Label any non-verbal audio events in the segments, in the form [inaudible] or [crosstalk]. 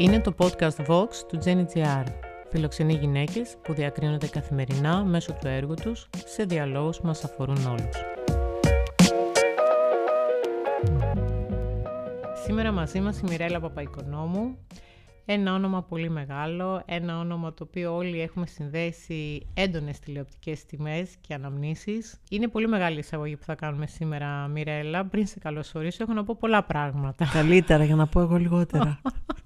Είναι το podcast Vox του GenGR. Φιλοξενεί γυναίκες που διακρίνονται καθημερινά μέσω του έργου τους σε διαλόγους που μας αφορούν όλους. Σήμερα μαζί μας η Μιρέλα Παπαϊκονόμου, ένα όνομα πολύ μεγάλο, ένα όνομα το οποίο όλοι έχουμε συνδέσει έντονες τηλεοπτικές τιμές και αναμνήσεις. Είναι πολύ μεγάλη εισαγωγή που θα κάνουμε σήμερα, Μιρέλα. Πριν σε καλωσορίσω, έχω να πω πολλά πράγματα. Καλύτερα, για να πω εγώ λιγότερα. [laughs]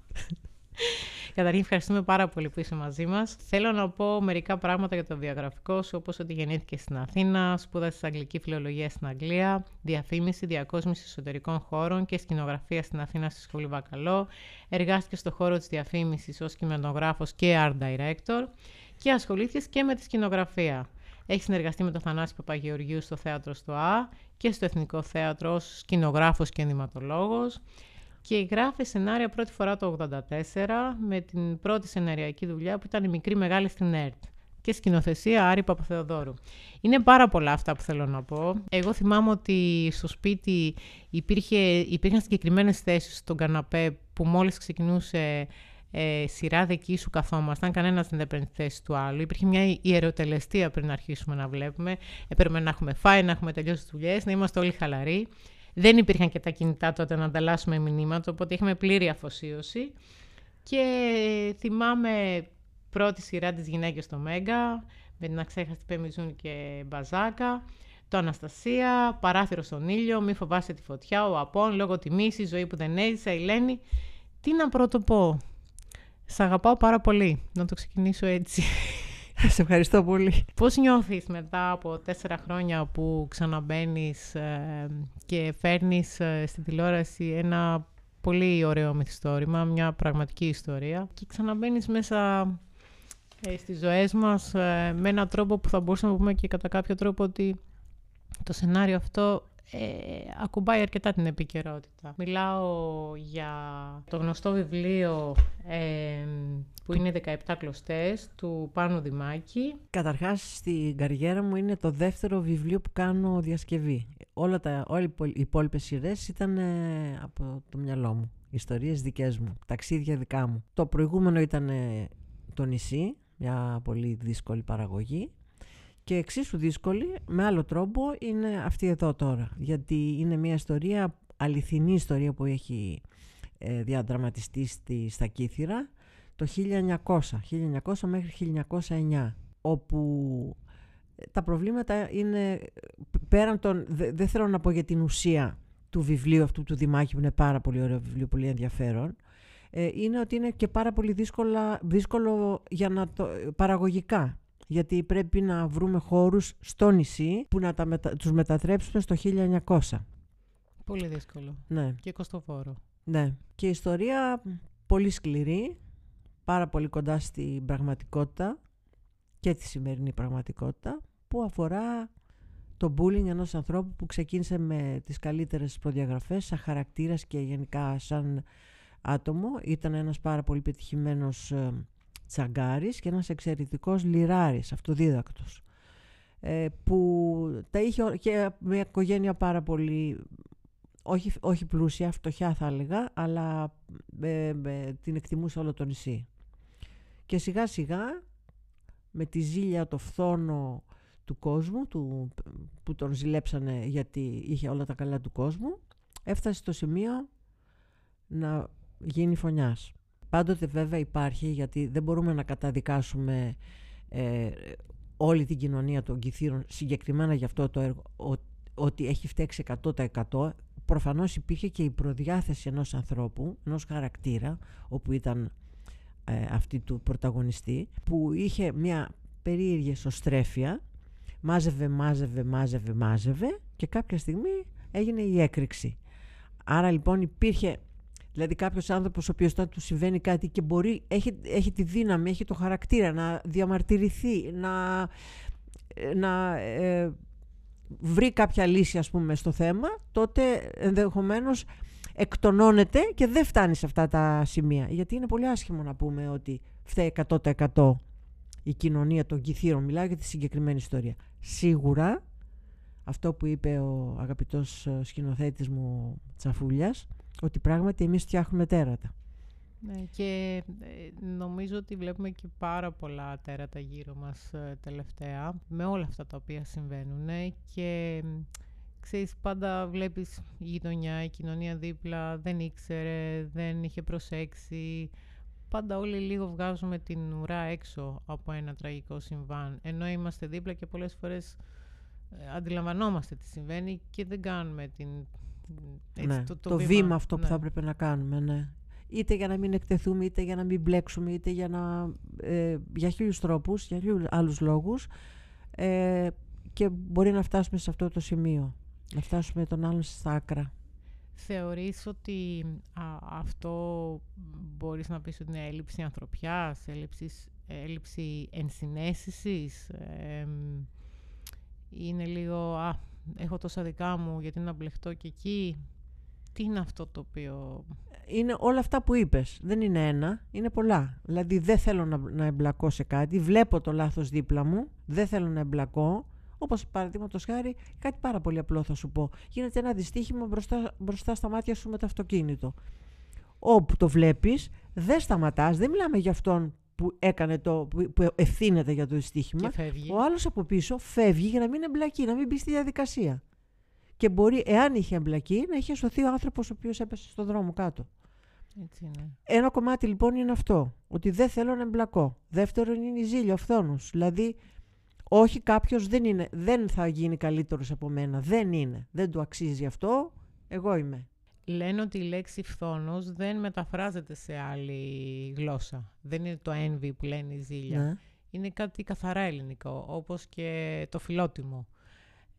Καταρχήν, ευχαριστούμε πάρα πολύ που είσαι μαζί μας. Θέλω να πω μερικά πράγματα για το βιογραφικό σου, όπως ότι γεννήθηκε στην Αθήνα, σπούδασες Αγγλική Φιλολογία στην Αγγλία, διαφήμιση, διακόσμηση εσωτερικών χώρων και σκηνογραφία στην Αθήνα στη Σχολή Βακαλό. Εργάστηκες στον χώρο της διαφήμισης ως κειμενογράφος και art director και ασχολήθηκες και με τη σκηνογραφία. Έχεις συνεργαστεί με τον Θανάση Παπαγεωργίου στο θέατρο στο Α και στο Εθνικό Θέατρο ως σκηνογράφος και ενδυματολόγος και γράφει σενάρια πρώτη φορά το 1984 με την πρώτη σεναριακή δουλειά που ήταν η μικρή μεγάλη στην ΕΡΤ και σκηνοθεσία Άρη Παπαθεοδόρου. Είναι πάρα πολλά αυτά που θέλω να πω. Εγώ θυμάμαι ότι στο σπίτι υπήρχε, υπήρχαν συγκεκριμένες θέσεις στον καναπέ που μόλις ξεκινούσε ε, σειρά δική σου καθόμασταν, κανένας δεν έπαιρνε τη θέση του άλλου. Υπήρχε μια ιεροτελεστία πριν αρχίσουμε να βλέπουμε. Έπρεπε να έχουμε φάει, να έχουμε τελειώσει δουλειές, να είμαστε όλοι χαλαροί. Δεν υπήρχαν και τα κινητά τότε να ανταλλάσσουμε μηνύματα, οπότε είχαμε πλήρη αφοσίωση. Και θυμάμαι πρώτη σειρά της γυναίκες στο Μέγκα, με την αξέχαστη Πεμιζούν και Μπαζάκα, το Αναστασία, Παράθυρο στον ήλιο, Μη φοβάσαι τη φωτιά, ο Απόν, Λόγω τιμής, η ζωή που δεν έζησα, η Λένη. Τι να πρώτο πω. Σ' αγαπάω πάρα πολύ. Να το ξεκινήσω έτσι. [laughs] Σε ευχαριστώ πολύ. Πώς νιώθεις μετά από τέσσερα χρόνια που ξαναμπαίνεις ε, και φέρνεις ε, στην τηλεόραση ένα πολύ ωραίο μυθιστόρημα, μια πραγματική ιστορία και ξαναμπαίνεις μέσα ε, στις ζωές μας ε, με έναν τρόπο που θα μπορούσαμε να πούμε και κατά κάποιο τρόπο ότι το σενάριο αυτό ε, ακουμπάει αρκετά την επικαιρότητα. Μιλάω για το γνωστό βιβλίο ε, που είναι 17 κλωστές του Πάνου Δημάκη. Καταρχάς στην καριέρα μου είναι το δεύτερο βιβλίο που κάνω διασκευή. Όλα τα, όλοι οι υπόλοιπες σειρές ήταν ε, από το μυαλό μου. Ιστορίες δικές μου, ταξίδια δικά μου. Το προηγούμενο ήταν ε, το νησί, μια πολύ δύσκολη παραγωγή. Και εξίσου δύσκολη, με άλλο τρόπο, είναι αυτή εδώ τώρα. Γιατί είναι μια ιστορία, αληθινή ιστορία που έχει ε, διαδραματιστεί στη, στα Κύθυρα το 1900, 1900 μέχρι 1909, όπου ε, τα προβλήματα είναι πέραν των, δεν θέλω να πω για την ουσία του βιβλίου αυτού του Δημάκη που είναι πάρα πολύ ωραίο βιβλίο, πολύ ενδιαφέρον, ε, είναι ότι είναι και πάρα πολύ δύσκολα, δύσκολο για να το, παραγωγικά γιατί πρέπει να βρούμε χώρους στο νησί που να τα μετα... τους μετατρέψουμε στο 1900. Πολύ δύσκολο. Ναι. Και κοστοφόρο. Ναι. Και η ιστορία πολύ σκληρή, πάρα πολύ κοντά στην πραγματικότητα και τη σημερινή πραγματικότητα που αφορά το bullying ενός ανθρώπου που ξεκίνησε με τις καλύτερες προδιαγραφές σαν χαρακτήρας και γενικά σαν άτομο. Ήταν ένας πάρα πολύ πετυχημένος ε, τσαγκάρης και ένας εξαιρετικός λιράρης, αυτοδίδακτος. Ε, που τα είχε και μια οικογένεια πάρα πολύ όχι, όχι πλούσια, φτωχιά θα έλεγα, αλλά ε, την εκτιμούσε όλο το νησί. Και σιγά σιγά με τη ζήλια, το φθόνο του κόσμου, του, που τον ζηλέψανε γιατί είχε όλα τα καλά του κόσμου, έφτασε στο σημείο να γίνει φωνιάς. Πάντοτε βέβαια υπάρχει, γιατί δεν μπορούμε να καταδικάσουμε ε, όλη την κοινωνία των κηθήρων συγκεκριμένα για αυτό το έργο, ότι έχει φταίξει 100%. Προφανώς υπήρχε και η προδιάθεση ενός ανθρώπου, ενός χαρακτήρα, όπου ήταν ε, αυτή του πρωταγωνιστή, που είχε μια περίεργη εσωστρέφεια, μάζευε, μάζευε, μάζευε, μάζευε και κάποια στιγμή έγινε η έκρηξη. Άρα λοιπόν υπήρχε Δηλαδή κάποιος άνθρωπος ο οποίος όταν του συμβαίνει κάτι και μπορεί, έχει, έχει τη δύναμη, έχει το χαρακτήρα να διαμαρτυρηθεί, να, να ε, βρει κάποια λύση ας πούμε στο θέμα, τότε ενδεχομένως εκτονώνεται και δεν φτάνει σε αυτά τα σημεία. Γιατί είναι πολύ άσχημο να πούμε ότι φταίει 100% η κοινωνία των κυθύρων. Μιλάω για τη συγκεκριμένη ιστορία. Σίγουρα αυτό που είπε ο αγαπητός σκηνοθέτης μου Τσαφούλιας ότι πράγματι εμείς φτιάχνουμε τέρατα. Ναι, και ε, νομίζω ότι βλέπουμε και πάρα πολλά τέρατα γύρω μας ε, τελευταία με όλα αυτά τα οποία συμβαίνουν και ξέρεις πάντα βλέπεις η γειτονιά, η κοινωνία δίπλα δεν ήξερε, δεν είχε προσέξει πάντα όλοι λίγο βγάζουμε την ουρά έξω από ένα τραγικό συμβάν ενώ είμαστε δίπλα και πολλές φορές ε, αντιλαμβανόμαστε τι συμβαίνει και δεν κάνουμε την, ναι, το, το, βήμα, αυτό που ναι. θα έπρεπε να κάνουμε ναι είτε για να μην εκτεθούμε, είτε για να μην μπλέξουμε, είτε για, να, ε, για χίλιους τρόπους, για χίλιους άλλους λόγους ε, και μπορεί να φτάσουμε σε αυτό το σημείο, να φτάσουμε τον άλλον στα άκρα. Θεωρείς ότι αυτό μπορείς να πεις ότι είναι έλλειψη ανθρωπιάς, έλλειψης, έλλειψη ενσυναίσθησης, είναι λίγο «Α, έχω τόσα δικά μου γιατί να μπλεχτώ και εκεί». Τι είναι αυτό το οποίο είναι όλα αυτά που είπες. Δεν είναι ένα, είναι πολλά. Δηλαδή δεν θέλω να, να εμπλακώ σε κάτι, βλέπω το λάθος δίπλα μου, δεν θέλω να εμπλακώ. Όπως παραδείγματος χάρη, κάτι πάρα πολύ απλό θα σου πω. Γίνεται ένα δυστύχημα μπροστά, μπροστά στα μάτια σου με το αυτοκίνητο. Όπου το βλέπεις, δεν σταματάς, δεν μιλάμε για αυτόν που έκανε το, που ευθύνεται για το δυστύχημα. Ο άλλος από πίσω φεύγει για να μην εμπλακεί, να μην μπει στη διαδικασία και μπορεί, εάν είχε εμπλακεί, να είχε σωθεί ο άνθρωπος ο οποίος έπεσε στον δρόμο κάτω. Έτσι είναι. Ένα κομμάτι λοιπόν είναι αυτό. Ότι δεν θέλω να εμπλακώ. Δεύτερον είναι η ζήλια, ο φθόνος. Δηλαδή, όχι κάποιος δεν, δεν θα γίνει καλύτερος από μένα. Δεν είναι. Δεν του αξίζει αυτό. Εγώ είμαι. Λένε ότι η λέξη φθόνος δεν μεταφράζεται σε άλλη γλώσσα. Δεν είναι το envy που λένε η ζήλια. Ναι. Είναι κάτι καθαρά ελληνικό, όπως και το φιλότιμο.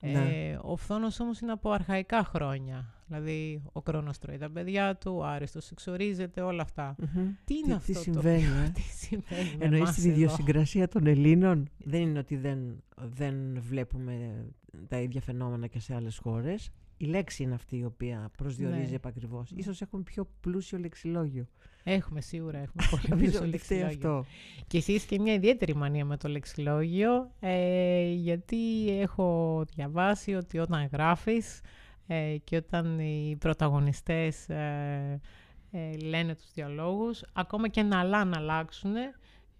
Ναι. Ε, ο φθόνος όμως είναι από αρχαϊκά χρόνια. Δηλαδή, ο Κρόνος τρώει τα παιδιά του, ο Άριστος εξορίζεται, όλα αυτά. Τι είναι αυτό τι συμβαίνει, το ε; [laughs] τι συμβαίνει Εννοείς την ιδιοσυγκρασία των Ελλήνων; Δεν είναι ότι δεν, δεν βλέπουμε τα ίδια φαινόμενα και σε άλλες χώρες. Η λέξη είναι αυτή η οποία προσδιορίζει ναι. επακριβώς. Ίσως έχουμε πιο πλούσιο λεξιλόγιο. Έχουμε σίγουρα, έχουμε [laughs] πολύ πλούσιο λεξιλόγιο. Αυτό. Και εσείς και μια ιδιαίτερη μανία με το λεξιλόγιο, ε, γιατί έχω διαβάσει ότι όταν γράφεις ε, και όταν οι πρωταγωνιστές ε, ε, λένε τους διαλόγους, ακόμα και να άλλα να αλλάξουν,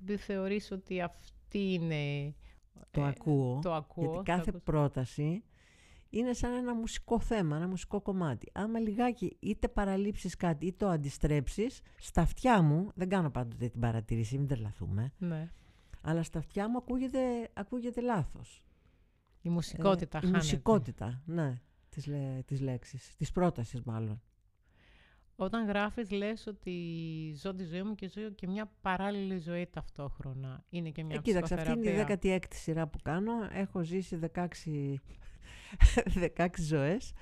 επειδή θεωρείς ότι αυτή είναι... Το ακούω, το ακούω γιατί κάθε πρόταση είναι σαν ένα μουσικό θέμα, ένα μουσικό κομμάτι. Άμα λιγάκι είτε παραλείψεις κάτι είτε το αντιστρέψεις, στα αυτιά μου, δεν κάνω πάντοτε την παρατήρηση, μην τρελαθούμε, ναι. αλλά στα αυτιά μου ακούγεται, ακούγεται λάθος. Η μουσικότητα ε, Η μουσικότητα, ναι, της, λέ, της λέξης, της πρότασης μάλλον. Όταν γράφεις λες ότι ζω τη ζωή μου και ζω και μια παράλληλη ζωή ταυτόχρονα. Είναι και μια ε, Κοίταξε, αυτή είναι η 16η σειρά που κάνω. Έχω ζήσει 16 [laughs] 16 ζωές.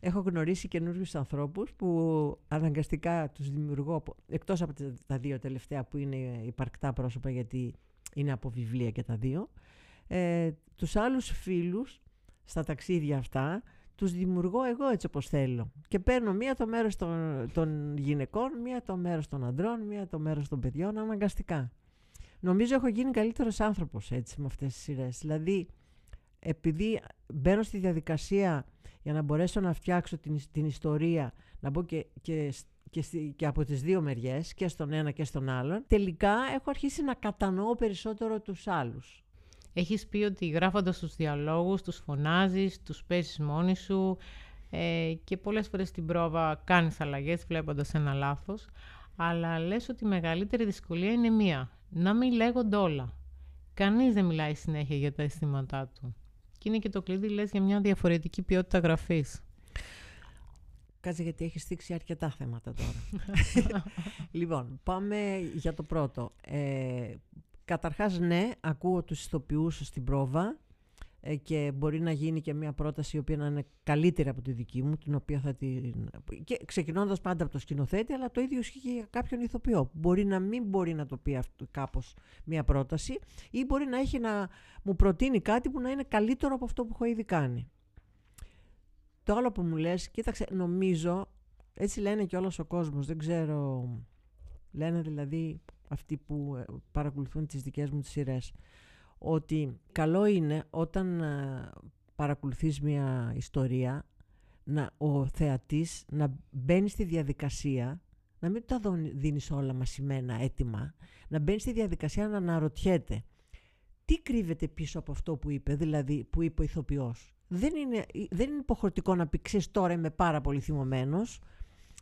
Έχω γνωρίσει καινούριους ανθρώπους που αναγκαστικά τους δημιουργώ εκτός από τα δύο τελευταία που είναι υπαρκτά πρόσωπα γιατί είναι από βιβλία και τα δύο ε, τους άλλους φίλους στα ταξίδια αυτά τους δημιουργώ εγώ έτσι όπως θέλω. Και παίρνω μία το μέρος των, των γυναικών μία το μέρος των αντρών μία το μέρος των παιδιών αναγκαστικά. Νομίζω έχω γίνει καλύτερος άνθρωπος έτσι με αυτές τις σειρές. Δηλαδή επειδή μπαίνω στη διαδικασία για να μπορέσω να φτιάξω την, την ιστορία, να μπω και, και, και, και από τις δύο μεριές, και στον ένα και στον άλλον, τελικά έχω αρχίσει να κατανοώ περισσότερο τους άλλους. Έχεις πει ότι γράφοντας τους διαλόγους, τους φωνάζεις, τους παίζεις μόνοι σου ε, και πολλές φορές στην πρόβα κάνεις αλλαγές βλέποντας ένα λάθος, αλλά λες ότι η μεγαλύτερη δυσκολία είναι μία, να μην λέγονται όλα. Κανείς δεν μιλάει συνέχεια για τα αισθήματά του. Και είναι και το κλειδί, λες, για μια διαφορετική ποιότητα γραφής. Κάτσε γιατί έχεις στήξει αρκετά θέματα τώρα. [laughs] λοιπόν, πάμε για το πρώτο. Ε, καταρχάς, ναι, ακούω τους ηθοποιούς στην πρόβα ε, και μπορεί να γίνει και μια πρόταση η οποία να είναι καλύτερη από τη δική μου, την οποία θα την... Και ξεκινώντας πάντα από το σκηνοθέτη, αλλά το ίδιο ισχύει και για κάποιον ηθοποιό. Μπορεί να μην μπορεί να το πει αυτό, κάπως μια πρόταση ή μπορεί να έχει να μου προτείνει κάτι που να είναι καλύτερο από αυτό που έχω ήδη κάνει. Το άλλο που μου λες, κοίταξε, νομίζω, έτσι λένε και όλος ο κόσμος, δεν ξέρω, λένε δηλαδή αυτοί που ε, παρακολουθούν τις δικές μου τις σειρές, ότι καλό είναι όταν ε, παρακολουθείς μια ιστορία να, ο θεατής να μπαίνει στη διαδικασία να μην τα δίνεις όλα μασημένα έτοιμα, να μπαίνει στη διαδικασία να αναρωτιέται τι κρύβεται πίσω από αυτό που είπε, δηλαδή που είπε ο ηθοποιός. Δεν είναι, δεν είναι υποχρεωτικό να πει, ξέρεις τώρα είμαι πάρα πολύ θυμωμένος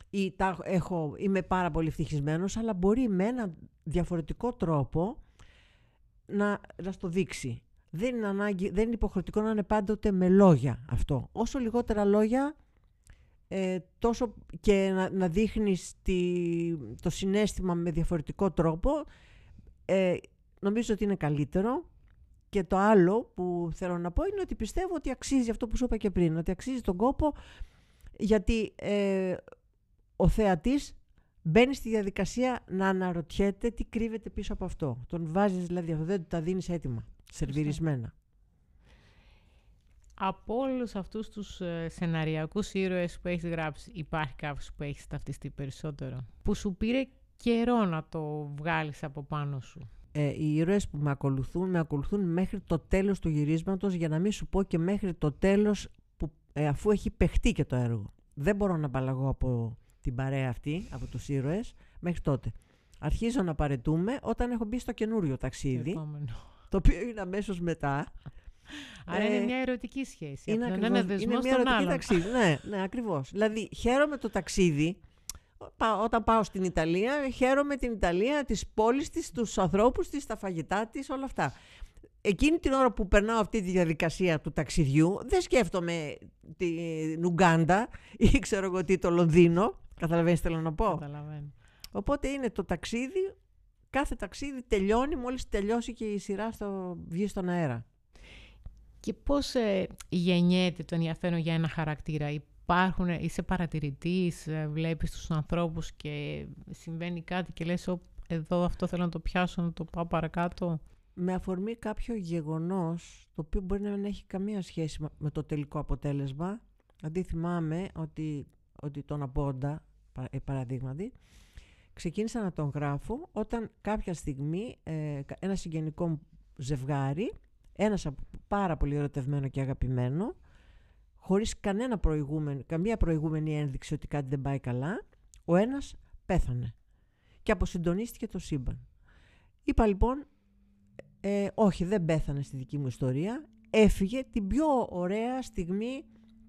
ή τα έχω, είμαι πάρα πολύ ευτυχισμένος, αλλά μπορεί με ένα διαφορετικό τρόπο να, να στο δείξει. Δεν είναι, ανάγκη, δεν είναι υποχρεωτικό να είναι πάντοτε με λόγια αυτό. Όσο λιγότερα λόγια, ε, τόσο και να, να δείχνεις το συνέστημα με διαφορετικό τρόπο, ε, νομίζω ότι είναι καλύτερο. Και το άλλο που θέλω να πω είναι ότι πιστεύω ότι αξίζει αυτό που σου είπα και πριν, ότι αξίζει τον κόπο γιατί ε, ο θεατής μπαίνει στη διαδικασία να αναρωτιέται τι κρύβεται πίσω από αυτό. Τον βάζεις δηλαδή αυτό, δεν τα δίνεις έτοιμα, σερβιρισμένα. Από όλους αυτούς τους ε, σεναριακούς ήρωες που έχεις γράψει, υπάρχει κάποιος που έχει ταυτιστεί περισσότερο, που σου πήρε καιρό να το βγάλεις από πάνω σου; Ε, οι ήρωες που με ακολουθούν, με ακολουθούν μέχρι το τέλος του γυρίσματος, για να μην σου πω και μέχρι το τέλος που, ε, αφού έχει παιχτεί και το έργο. Δεν μπορώ να απαλλαγώ από την παρέα αυτή, από τους ήρωες, μέχρι τότε. Αρχίζω να παρετούμε όταν έχω μπει στο καινούριο ταξίδι, το οποίο είναι αμέσως μετά. Άρα είναι ε, μια ερωτική σχέση. Είναι, ακριβώς, είναι, είναι μια ερωτική ταξίδι. ναι, ναι, ακριβώς. Δηλαδή, χαίρομαι το ταξίδι, όταν πάω στην Ιταλία, χαίρομαι την Ιταλία, τις πόλεις της, τους ανθρώπους της, τα φαγητά της, όλα αυτά. Εκείνη την ώρα που περνάω αυτή τη διαδικασία του ταξιδιού, δεν σκέφτομαι την Ουγκάντα ή ξέρω εγώ τι το Λονδίνο. Καταλαβαίνεις θέλω να πω; Καταλαβαίνω. Οπότε είναι το ταξίδι, κάθε ταξίδι τελειώνει μόλις τελειώσει και η σειρά στο, βγει στον αέρα. Και πώς ε, γεννιέται το ενδιαφέρον για ένα χαρακτήρα; Υπάρχουν, είσαι παρατηρητής, ε, βλέπεις τους ανθρώπους και συμβαίνει κάτι και λες εδώ αυτό θέλω να το πιάσω, να το πάω παρακάτω. Με αφορμή κάποιο γεγονός, το οποίο μπορεί να μην έχει καμία σχέση με το τελικό αποτέλεσμα. Αντί θυμάμαι ότι, ότι τον Απόντα, ε, παραδείγματι, ξεκίνησα να τον γράφω όταν κάποια στιγμή ε, ένα συγγενικό ζευγάρι, ένας πάρα πολύ ερωτευμένο και αγαπημένο, χωρίς κανένα προηγούμενο, καμία προηγούμενη ένδειξη ότι κάτι δεν πάει καλά, ο ένας πέθανε και αποσυντονίστηκε το σύμπαν. Είπα λοιπόν, ε, όχι δεν πέθανε στη δική μου ιστορία, έφυγε την πιο ωραία στιγμή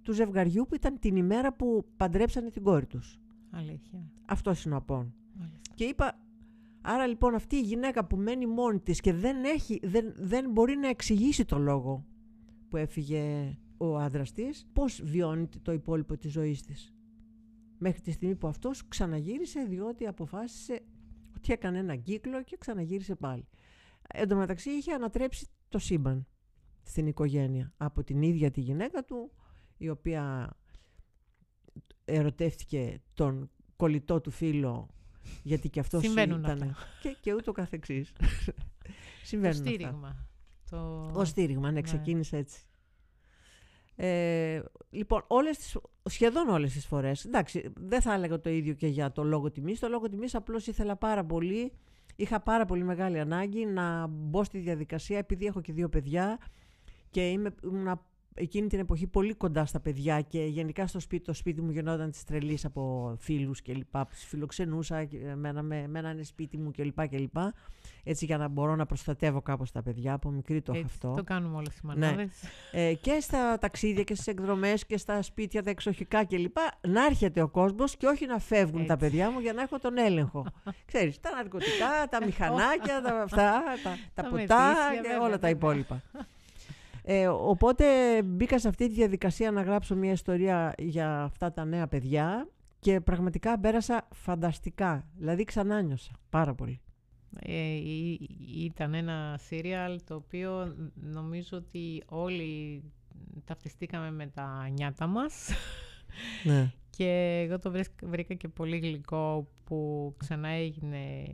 του ζευγαριού που ήταν την ημέρα που παντρέψανε την κόρη τους. Αλήθεια. Αυτό είναι ο απόν. Και είπα, άρα λοιπόν αυτή η γυναίκα που μένει μόνη της και δεν, έχει, δεν, δεν μπορεί να εξηγήσει το λόγο που έφυγε ο άντρας της, πώς βιώνει το υπόλοιπο της ζωής της. Μέχρι τη στιγμή που αυτός ξαναγύρισε διότι αποφάσισε ότι έκανε ένα κύκλο και ξαναγύρισε πάλι. Εν τω μεταξύ είχε ανατρέψει το σύμπαν στην οικογένεια από την ίδια τη γυναίκα του η οποία ερωτεύτηκε τον κολλητό του φίλο γιατί και αυτός Συμβαίνουν ήταν και, και ούτω καθεξής. [laughs] Συμβαίνουν το στήριγμα. Το... Ο στήριγμα, ναι, ναι, ξεκίνησε έτσι. Ε, λοιπόν, όλες τις, σχεδόν όλες τις φορές, εντάξει, δεν θα έλεγα το ίδιο και για το λόγο τιμής. Το λόγο τιμής απλώς ήθελα πάρα πολύ, είχα πάρα πολύ μεγάλη ανάγκη να μπω στη διαδικασία επειδή έχω και δύο παιδιά και είμαι, ήμουν εκείνη την εποχή πολύ κοντά στα παιδιά και γενικά στο σπίτι, το σπίτι μου γινόταν της τρελής από φίλους και λοιπά. Φιλοξενούσα, μένα, με, μένανε σπίτι μου και λοιπά και λοιπά. Έτσι για να μπορώ να προστατεύω κάπως τα παιδιά, από μικρή το έχω αυτό. το κάνουμε όλες οι μανάδες. Ναι. Ε, και στα ταξίδια και στις εκδρομές και στα σπίτια τα εξοχικά και λοιπά, να έρχεται ο κόσμος και όχι να φεύγουν τα παιδιά μου για να έχω τον έλεγχο. [laughs] Ξέρεις, τα ναρκωτικά, τα μηχανάκια, τα, αυτά, τα, τα ποτά και όλα τα υπόλοιπα. Ε, οπότε μπήκα σε αυτή τη διαδικασία να γράψω μια ιστορία για αυτά τα νέα παιδιά και πραγματικά πέρασα φανταστικά. Δηλαδή ξανά νιώσα πάρα πολύ. Ε, ήταν ένα σύριαλ το οποίο νομίζω ότι όλοι ταυτιστήκαμε με τα νιάτα μας. Ναι. και εγώ το βρήκα και πολύ γλυκό που ξανά έγινε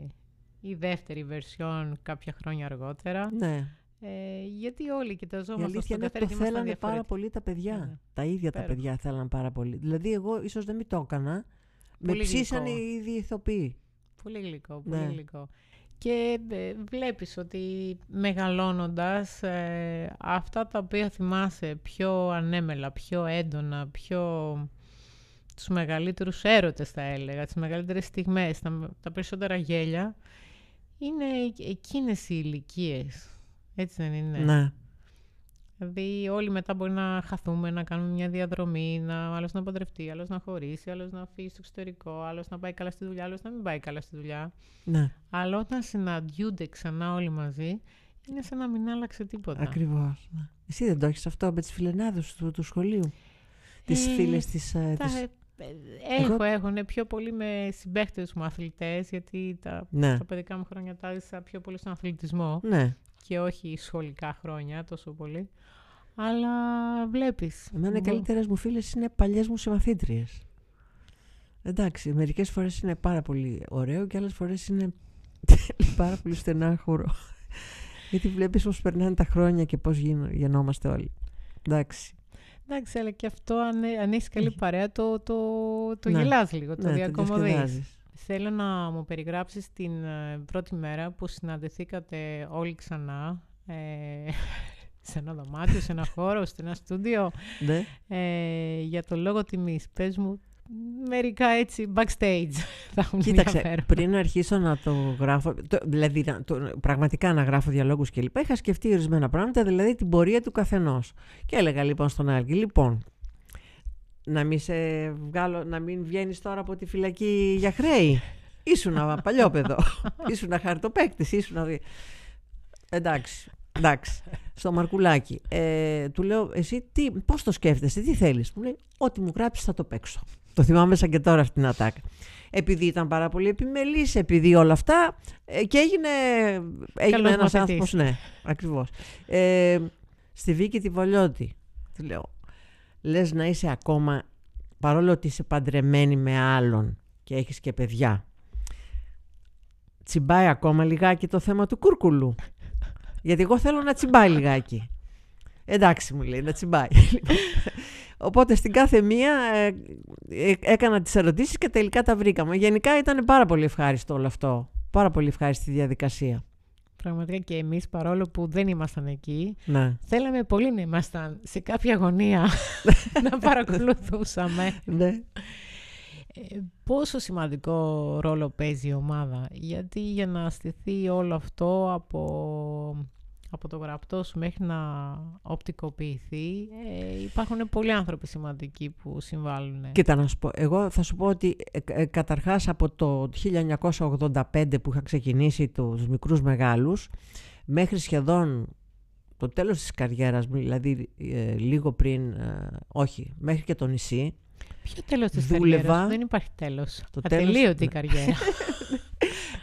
η δεύτερη βερσιόν κάποια χρόνια αργότερα. Ναι. Ε, γιατί όλοι κοιταζόμαστε στον καθένα και το θέλανε πάρα πολύ τα παιδιά. Ναι. Τα ίδια τα παιδιά θέλανε πάρα πολύ. Δηλαδή εγώ ίσως δεν μην το έκανα. με ψήσανε οι ίδιοι ηθοποιοί. Πολύ γλυκό, πολύ ναι. γλυκό. Και ε, βλέπεις ότι μεγαλώνοντας ε, αυτά τα οποία θυμάσαι πιο ανέμελα, πιο έντονα, πιο τους μεγαλύτερους έρωτες θα έλεγα, τις μεγαλύτερες στιγμές, τα, τα περισσότερα γέλια, είναι εκείνες οι ηλικίες. Έτσι δεν είναι. Ναι. Δηλαδή όλοι μετά μπορεί να χαθούμε, να κάνουμε μια διαδρομή, να, άλλος να παντρευτεί, άλλος να χωρίσει, άλλος να φύγει στο εξωτερικό, άλλος να πάει καλά στη δουλειά, άλλος να μην πάει καλά στη δουλειά. Ναι. Αλλά όταν συναντιούνται ξανά όλοι μαζί, είναι σαν να μην άλλαξε τίποτα. Ακριβώς. Ναι. Εσύ δεν το έχεις αυτό με τις φιλενάδες του, του σχολείου; Τις Ε, φίλες της... ε, Τα- της- ε, Έχω, έχω, ναι, πιο πολύ με συμπαίχτες μου αθλητές, γιατί τα, Ναι. τα παιδικά μου χρόνια τα έζησα πιο πολύ στον αθλητισμό Ναι. Και όχι σχολικά χρόνια τόσο πολύ. Αλλά βλέπεις. Εμένα οι μπο- καλύτερες μου φίλες είναι παλιές μου συμμαθήτριες. Εντάξει, μερικές φορές είναι πάρα πολύ ωραίο και άλλες φορές είναι [laughs] πάρα πολύ στενάχωρο. [laughs] Γιατί βλέπεις πώς περνάνε τα χρόνια και πώς γίνο- γεννόμαστε όλοι. Εντάξει. Εντάξει, αλλά και αυτό αν, αν έχεις καλή παρέα το, το, το Ναι. γελάς λίγο, το ναι, το διακομωδείς. Διασκεδάζεις. Θέλω να μου περιγράψεις την ε, πρώτη μέρα που συναντηθήκατε όλοι ξανά ε, [laughs] σε ένα δωμάτιο, σε ένα χώρο, σε ένα στούντιο Ναι. ε, για το λόγο τιμής. Πες μου μερικά έτσι backstage [laughs] θα έχουν Κοίταξε, ενδιαφέρον. πριν αρχίσω να το γράφω, το, δηλαδή να- το, πραγματικά να γράφω διαλόγους και λοιπά, είχα σκεφτεί ορισμένα πράγματα, δηλαδή την πορεία του καθενός. Και έλεγα λοιπόν στον Άλκη, λοιπόν, να μην, σε βγάλω, να μην βγαίνεις τώρα από τη φυλακή για χρέη. Ήσουνα παλιόπαιδο, [laughs] ήσουνα χαρτοπαίκτης, ήσουνα... Εντάξει, εντάξει, στο Μαρκουλάκι. Ε, του λέω, εσύ τι, πώς το σκέφτεσαι, τι θέλεις; Μου λέει, ό,τι μου γράψεις θα το παίξω. Το θυμάμαι σαν και τώρα αυτή την ατάκα. Επειδή ήταν πάρα πολύ επιμελής, επειδή όλα αυτά ε, και έγινε, έγινε Καλός ένας μαθητής. άνθρωπος, ναι, ακριβώς. Ε, στη Βίκη τη Βολιώτη, του λέω, λες να είσαι ακόμα, παρόλο ότι είσαι παντρεμένη με άλλον και έχεις και παιδιά, τσιμπάει ακόμα λιγάκι το θέμα του κούρκουλου. Γιατί εγώ θέλω να τσιμπάει λιγάκι. Εντάξει μου λέει, να τσιμπάει. Οπότε στην κάθε μία ε, ε, έκανα τις ερωτήσεις και τελικά τα βρήκαμε. Γενικά ήταν πάρα πολύ ευχάριστο όλο αυτό. Πάρα πολύ ευχάριστη διαδικασία. Πραγματικά και εμείς παρόλο που δεν ήμασταν εκεί, Ναι. θέλαμε πολύ να ήμασταν σε κάποια γωνία [laughs] [laughs] να παρακολουθούσαμε. ναι. Ε, πόσο σημαντικό ρόλο παίζει η ομάδα; Γιατί για να στηθεί όλο αυτό από, από το γραπτό σου μέχρι να οπτικοποιηθεί, ε, υπάρχουν πολλοί άνθρωποι σημαντικοί που συμβάλλουν. Κοίτα να σου πω, εγώ θα σου πω ότι ε, ε, καταρχάς από το 1985 που είχα ξεκινήσει τους μικρούς μεγάλους μέχρι σχεδόν το τέλος της καριέρας μου, δηλαδή ε, λίγο πριν, ε, όχι, μέχρι και το νησί, Ποιο τέλος της δούλευα- καριέρας σου; Δεν υπάρχει τέλος. Το τέλος- Ατελείωτη η ναι. καριέρα.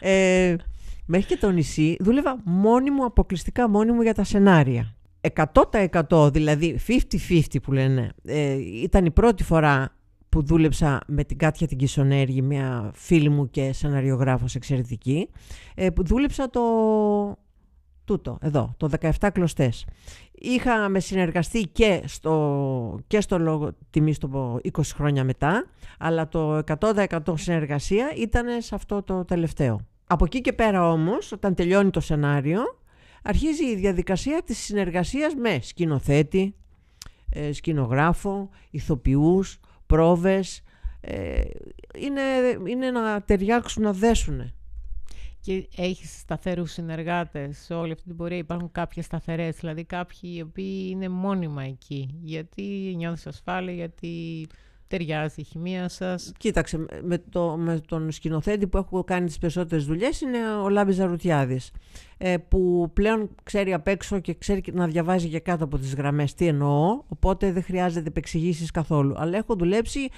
[laughs] ε, μέχρι και το νησί δούλευα μόνη μου, αποκλειστικά μόνη μου για τα σενάρια. 100% δηλαδή 50-50 που λένε. Ε, ήταν η πρώτη φορά που δούλεψα με την Κάτια την Κισονέργη, μια φίλη μου και σεναριογράφος εξαιρετική, ε, που δούλεψα το τούτο, εδώ, το 17 κλωστές. Είχαμε συνεργαστεί και στο, και στο λόγο τιμή στο 20 χρόνια μετά, αλλά το 100% συνεργασία ήταν σε αυτό το τελευταίο. Από εκεί και πέρα όμως, όταν τελειώνει το σενάριο, αρχίζει η διαδικασία της συνεργασίας με σκηνοθέτη, ε, σκηνογράφο, ηθοποιούς, πρόβες. Ε, είναι, είναι να ταιριάξουν, να δέσουν. και έχεις σταθερούς συνεργάτες σε όλη αυτή την πορεία; Υπάρχουν κάποιες σταθερές, δηλαδή κάποιοι οι οποίοι είναι μόνιμα εκεί; Γιατί νιώθεις ασφάλεια, γιατί ταιριάζει η χημεία σας. Κοίταξε, με, το, με τον σκηνοθέτη που έχω κάνει τις περισσότερες δουλειές είναι ο Λάμπης Ζαρουτιάδης ε, που πλέον ξέρει απ' έξω και ξέρει και να διαβάζει και κάτω από τις γραμμές τι εννοώ οπότε δεν χρειάζεται επεξηγήσεις καθόλου αλλά έχω δουλέψει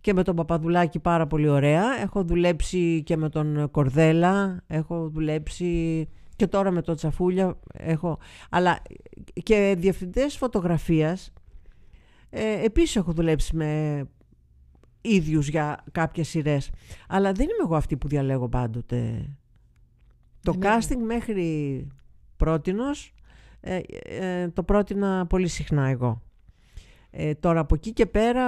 και με τον Παπαδουλάκη πάρα πολύ ωραία έχω δουλέψει και με τον Κορδέλα έχω δουλέψει και τώρα με τον Τσαφούλια έχω αλλά και διευθυντές φωτογραφίας ε, επίσης έχω δουλέψει με ίδιους για κάποιες σειρές. Αλλά δεν είμαι εγώ αυτή που διαλέγω πάντοτε. Το Δεν είναι. casting μέχρι πρότινος ε, ε, το πρότεινα πολύ συχνά εγώ. Ε, τώρα από εκεί και πέρα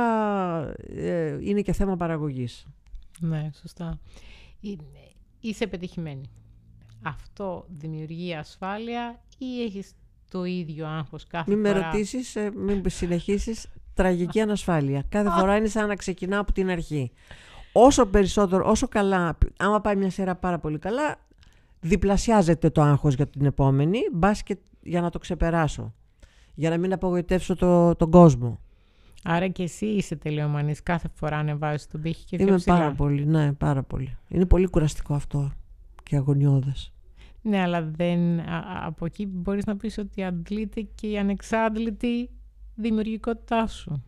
ε, είναι και θέμα παραγωγής. Ναι, σωστά. Ε, Είσαι πετυχημένη. Αυτό δημιουργεί ασφάλεια ή έχεις το ίδιο άγχος κάθε Μην με φορά; ρωτήσεις, ε, μην συνεχίσεις. Τραγική [laughs] ανασφάλεια. Κάθε φορά είναι σαν να ξεκινά από την αρχή. Όσο περισσότερο, όσο καλά, άμα πάει μια σειρά πάρα πολύ καλά, διπλασιάζεται το άγχος για την επόμενη, μπας και για να το ξεπεράσω. Για να μην απογοητεύσω το, τον κόσμο. Άρα και εσύ είσαι τελειομανής κάθε φορά ανεβάζεις τον πύχη και πιο Είμαι ψηλά. πάρα πολύ, ναι, πάρα πολύ. Είναι πολύ κουραστικό αυτό και αγωνιώδες. Ναι, αλλά δεν, α- α- από εκεί μπορείς να πεις ότι αντλείται και η ανεξάντλητη δημιουργικότητά σου.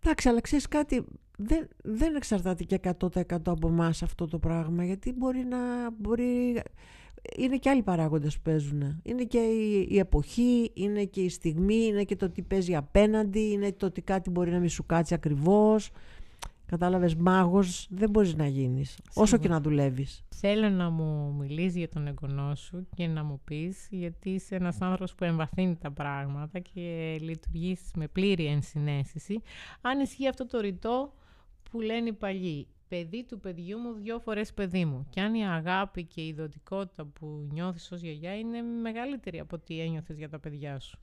Εντάξει, αλλά ξέρεις κάτι, δεν, δεν εξαρτάται και 100% από εμάς αυτό το πράγμα, γιατί μπορεί να... Μπορεί, είναι και άλλοι παράγοντες που παίζουν. Είναι και η, η εποχή, είναι και η στιγμή, είναι και το τι παίζει απέναντι, είναι το ότι κάτι μπορεί να μην σου κάτσει ακριβώς. Κατάλαβες, μάγος δεν μπορείς να γίνεις, όσο και Σίγουρα. να δουλεύεις. Θέλω να μου μιλήσεις για τον εγγονό σου και να μου πεις γιατί είσαι ένας άνθρωπος που εμβαθύνει τα πράγματα και λειτουργείς με πλήρη ενσυναίσθηση. Αν ισχύει αυτό το ρητό που λένε οι παλιοί, παιδί του παιδιού μου δυο φορές παιδί μου. Και αν η αγάπη και η δοτικότητα που νιώθεις ως γιαγιά είναι μεγαλύτερη από ό,τι ένιωθες για τα παιδιά σου.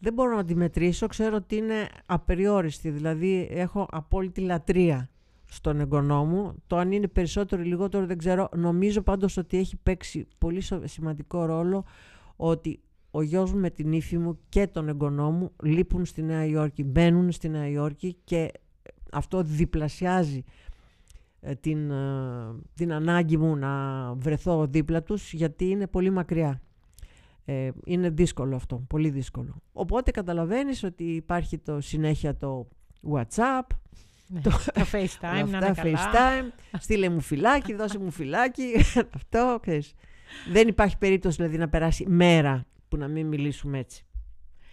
Δεν μπορώ να τη μετρήσω, ξέρω ότι είναι απεριόριστη, δηλαδή έχω απόλυτη λατρεία στον εγγονό μου. Το αν είναι περισσότερο ή λιγότερο δεν ξέρω. Νομίζω πάντως ότι έχει παίξει πολύ σο- σημαντικό ρόλο ότι ο γιος μου με την ύφη μου και τον εγγονό μου λείπουν στη Νέα Υόρκη, μπαίνουν στη Νέα Υόρκη και αυτό διπλασιάζει ε, την, ε, την ανάγκη μου να βρεθώ δίπλα τους γιατί είναι πολύ μακριά. Ε, είναι δύσκολο αυτό, πολύ δύσκολο. Οπότε καταλαβαίνεις ότι υπάρχει το συνέχεια το WhatsApp, Ναι, Το- [laughs] τα FaceTime να είναι αυτά, καλά. FaceTime, στείλε μου φυλάκι, δώσε μου φυλάκι, [laughs] αυτό, ξέρεις. Δεν υπάρχει περίπτωση δηλαδή να περάσει μέρα που να μην μιλήσουμε έτσι.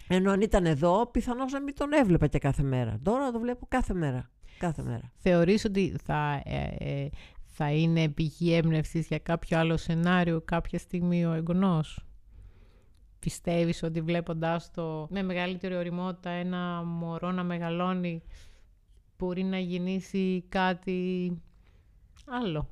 Ενώ αν ήταν εδώ, πιθανώς να μην τον έβλεπα και κάθε μέρα. Τώρα το βλέπω κάθε μέρα. Κάθε μέρα. Θεωρείς ότι θα, ε, ε, θα είναι πηγή έμπνευσης για κάποιο άλλο σενάριο κάποια στιγμή ο εγγονός; σου. Πιστεύεις ότι βλέποντάς το με μεγαλύτερη οριμότητα ένα μωρό να μεγαλώνει μπορεί να γεννήσει κάτι άλλο.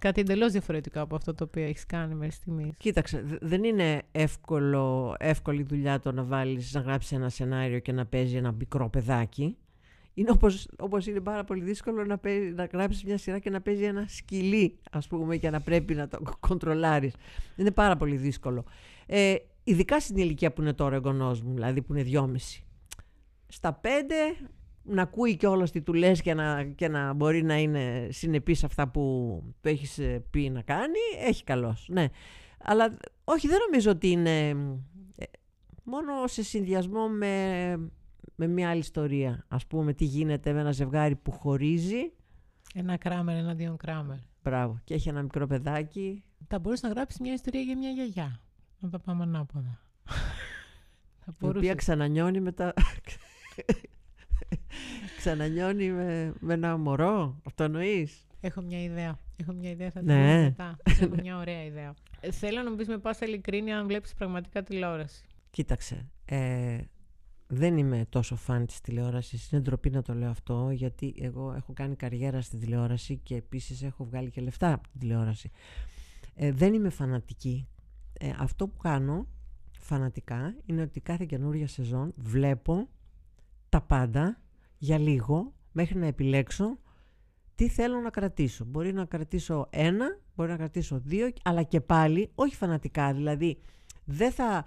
Κάτι εντελώς διαφορετικό από αυτό το οποίο έχεις κάνει μέχρι στιγμής. Κοίταξε, δε- δεν είναι εύκολο, εύκολη δουλειά το να βάλεις, να γράψεις ένα σενάριο και να παίζει ένα μικρό παιδάκι. Είναι όπως, όπως είναι πάρα πολύ δύσκολο να, παίζει, να γράψεις μια σειρά και να παίζει ένα σκυλί, ας πούμε, και να πρέπει να το κοντρολάρεις. Είναι πάρα πολύ δύσκολο. Ε, ειδικά στην ηλικία που είναι τώρα ο εγγονός μου, δηλαδή που είναι δυόμιση. Στα πέντε να ακούει και όλος τι του λες και να, και να μπορεί να είναι συνεπής σε αυτά που, που έχεις ε, πει να κάνει, έχει καλός, ναι. Αλλά όχι, δεν νομίζω ότι είναι ε, μόνο σε συνδυασμό με, με μια άλλη ιστορία. Ας πούμε τι γίνεται με ένα ζευγάρι που χωρίζει, Ένα κράμερ εναντίον κράμερ. μπράβο, και έχει ένα μικρό παιδάκι. Θα μπορούσε να γράψεις μια ιστορία για μια γιαγιά. Να τα πάμε ανάποδα. [laughs] Θα Η οποία μπορούσε. ξανανιώνει με τα... [laughs] ξανανιώνει με, με ένα μωρό, αυτό εννοείς; Έχω μια ιδέα. Έχω μια ιδέα, θα την Ναι. πούμε μετά. [laughs] Έχω μια ωραία ιδέα. Ε, θέλω να μου πεις με πάσα ειλικρίνεια αν βλέπεις πραγματικά τηλεόραση. Κοίταξε, ε, δεν είμαι τόσο φαν της τηλεόρασης. Είναι ντροπή να το λέω αυτό, γιατί εγώ έχω κάνει καριέρα στην τηλεόραση και επίσης έχω βγάλει και λεφτά από την τηλεόραση. Ε, δεν είμαι φανατική. Ε, αυτό που κάνω φανατικά είναι ότι κάθε καινούργια σεζόν βλέπω τα πάντα για λίγο μέχρι να επιλέξω τι θέλω να κρατήσω. Μπορεί να κρατήσω ένα, μπορεί να κρατήσω δύο, αλλά και πάλι όχι φανατικά. Δηλαδή δεν θα,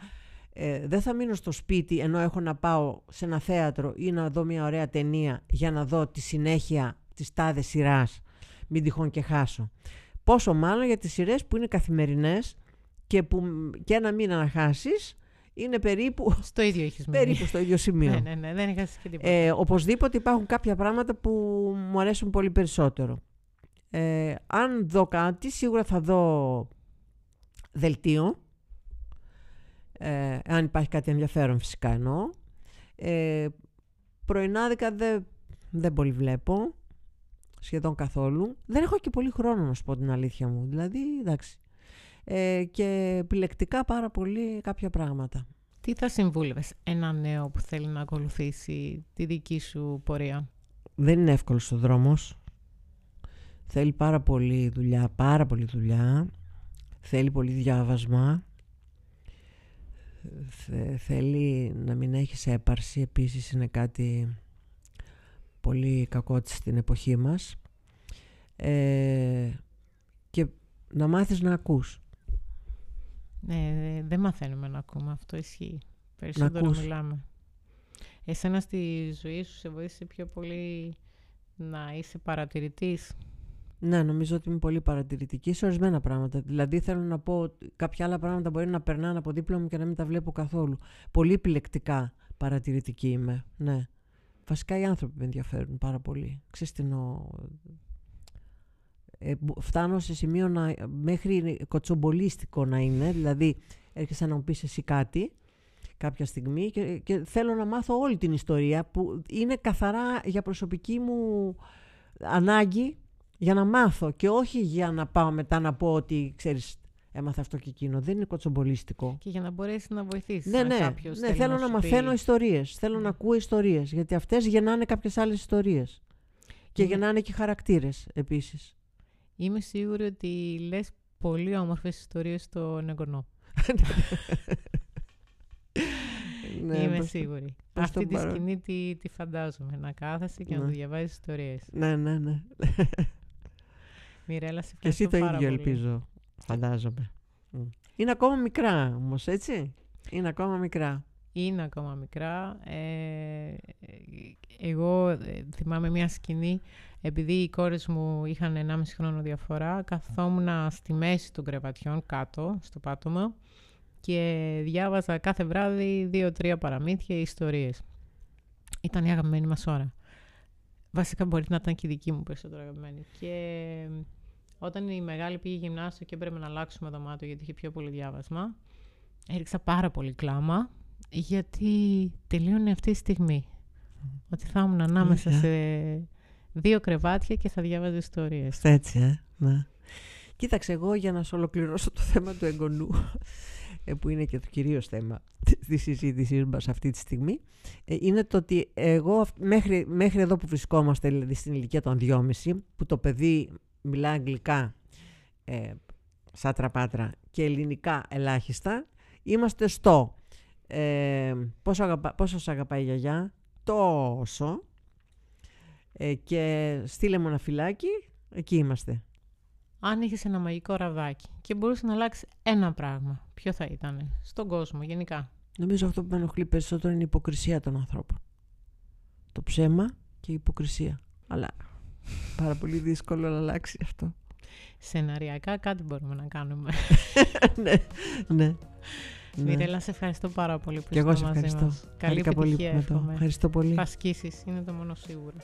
ε, δεν θα μείνω στο σπίτι ενώ έχω να πάω σε ένα θέατρο ή να δω μια ωραία ταινία για να δω τη συνέχεια της τάδες σειράς. Μην τυχόν και χάσω. Πόσο μάλλον για τις σειρές που είναι καθημερινές και που και ένα μήνα να χάσεις είναι περίπου, Στο ίδιο έχεις μείνει. περίπου στο ίδιο σημείο. Ναι, ναι, ναι, δεν είχες και τίποτα. Ε, οπωσδήποτε υπάρχουν κάποια πράγματα που μου αρέσουν πολύ περισσότερο. Ε, αν δω κάτι, σίγουρα θα δω δελτίο. Ε, αν υπάρχει κάτι ενδιαφέρον φυσικά εννοώ. Ε, πρωινάδικα δεν, δεν πολύ βλέπω. Σχεδόν καθόλου. Δεν έχω και πολύ χρόνο να σου πω την αλήθεια μου. Δηλαδή, εντάξει. Ε, και επιλεκτικά πάρα πολύ κάποια πράγματα. Τι θα συμβούλευες ένα νέο που θέλει να ακολουθήσει τη δική σου πορεία; δεν είναι εύκολος ο δρόμος. Θέλει πάρα πολύ δουλειά, πάρα πολύ δουλειά. Θέλει πολύ διάβασμα. θέλει να μην έχεις έπαρση επίσης είναι κάτι πολύ κακό στην εποχή μας ε, και να μάθεις να ακούς ναι, δεν μαθαίνουμε να ακούμε αυτό ισχύει περισσότερο να μιλάμε εσένα στη ζωή σου σε βοήθησε πιο πολύ να είσαι παρατηρητής; Ναι, νομίζω ότι είμαι πολύ παρατηρητική σε ορισμένα πράγματα. Δηλαδή, θέλω να πω ότι κάποια άλλα πράγματα μπορεί να περνάνε από δίπλα μου και να μην τα βλέπω καθόλου. Πολύ επιλεκτικά παρατηρητική είμαι. Ναι. Βασικά οι άνθρωποι με ενδιαφέρουν πάρα πολύ. Ξεστηνώ. Ε, φτάνω σε σημείο να, μέχρι κοτσομπολίστικο να είναι. Δηλαδή, έρχεσαι να μου πεις εσύ κάτι κάποια στιγμή και, και θέλω να μάθω όλη την ιστορία που είναι καθαρά για προσωπική μου ανάγκη για να μάθω και όχι για να πάω μετά να πω ότι ξέρεις έμαθα αυτό και εκείνο. Δεν είναι κοτσομπολίστικο. Και για να μπορέσεις να βοηθήσεις ναι, ναι, κάποιος. Ναι, θέλω να, να μαθαίνω πει... ιστορίες. Θέλω να ναι. ακούω ιστορίες. Γιατί αυτές γεννάνε κάποιες άλλες ιστορίες. Και Είμαι... γεννάνε και χαρακτήρες επίσης. Είμαι σίγουρη ότι λες πολύ όμορφες ιστορίες στον εγγονό. ναι, Είμαι σίγουρη. Αυτή τη σκηνή τη, τη φαντάζομαι. Να κάθεσαι και να του διαβάζεις ιστορίες. Ναι, ναι, ναι. Μιρέλα, σε Και εσύ το ίδιο ελπίζω, φαντάζομαι. Είναι ακόμα μικρά όμως, έτσι; Είναι ακόμα μικρά. Είναι ακόμα μικρά. Ε, εγώ ε, θυμάμαι μια σκηνή, επειδή οι κόρες μου είχαν 1,5 χρόνο διαφορά, καθόμουν στη μέση των κρεβατιών κάτω, στο πάτωμα, και διάβαζα κάθε βράδυ δύο-τρία παραμύθια ή ιστορίες. Ήταν η αγαπημένη μας ώρα. Βασικά μπορεί να ήταν και η δική μου περισσότερο αγαπημένη. Και όταν η μεγάλη πήγε γυμνάσιο και έπρεπε να αλλάξουμε δωμάτιο γιατί είχε πιο πολύ διάβασμα, έριξα πάρα πολύ κλάμα γιατί τελείωνε αυτή η στιγμή. Ότι θα ήμουν ανάμεσα σε δύο κρεβάτια και θα διάβαζα ιστορίες. Έτσι, ε, ναι. Κοίταξε, εγώ για να σου ολοκληρώσω το θέμα του εγγονού, ε, που είναι και το κυρίως θέμα της συζήτησής μας αυτή τη στιγμή, ε, είναι το ότι εγώ μέχρι, μέχρι εδώ που βρισκόμαστε, δηλαδή στην ηλικία των 2,5, που το παιδί μιλά αγγλικά ε, σαν τραπάτρα και ελληνικά ελάχιστα, είμαστε στο ε, πόσο, αγαπα, πόσο σ' αγαπάει η γιαγιά, τόσο ε, και στείλε μου ένα φυλάκι, εκεί είμαστε αν είχες ένα μαγικό ραβδάκι και μπορούσε να αλλάξει ένα πράγμα, ποιο θα ήταν στον κόσμο γενικά; Νομίζω αυτό που με ενοχλεί περισσότερο είναι η υποκρισία των ανθρώπων. Το ψέμα και η υποκρισία. Αλλά πάρα πολύ δύσκολο να αλλάξει αυτό. Σεναριακά κάτι μπορούμε να κάνουμε. [laughs] ναι, ναι. Μιρέλα, σε ευχαριστώ πάρα πολύ που ήσασταν μαζί μας. Καλή επιτυχία, πολύ Ευχαριστώ πολύ. Θα είναι το μόνο σίγουρο.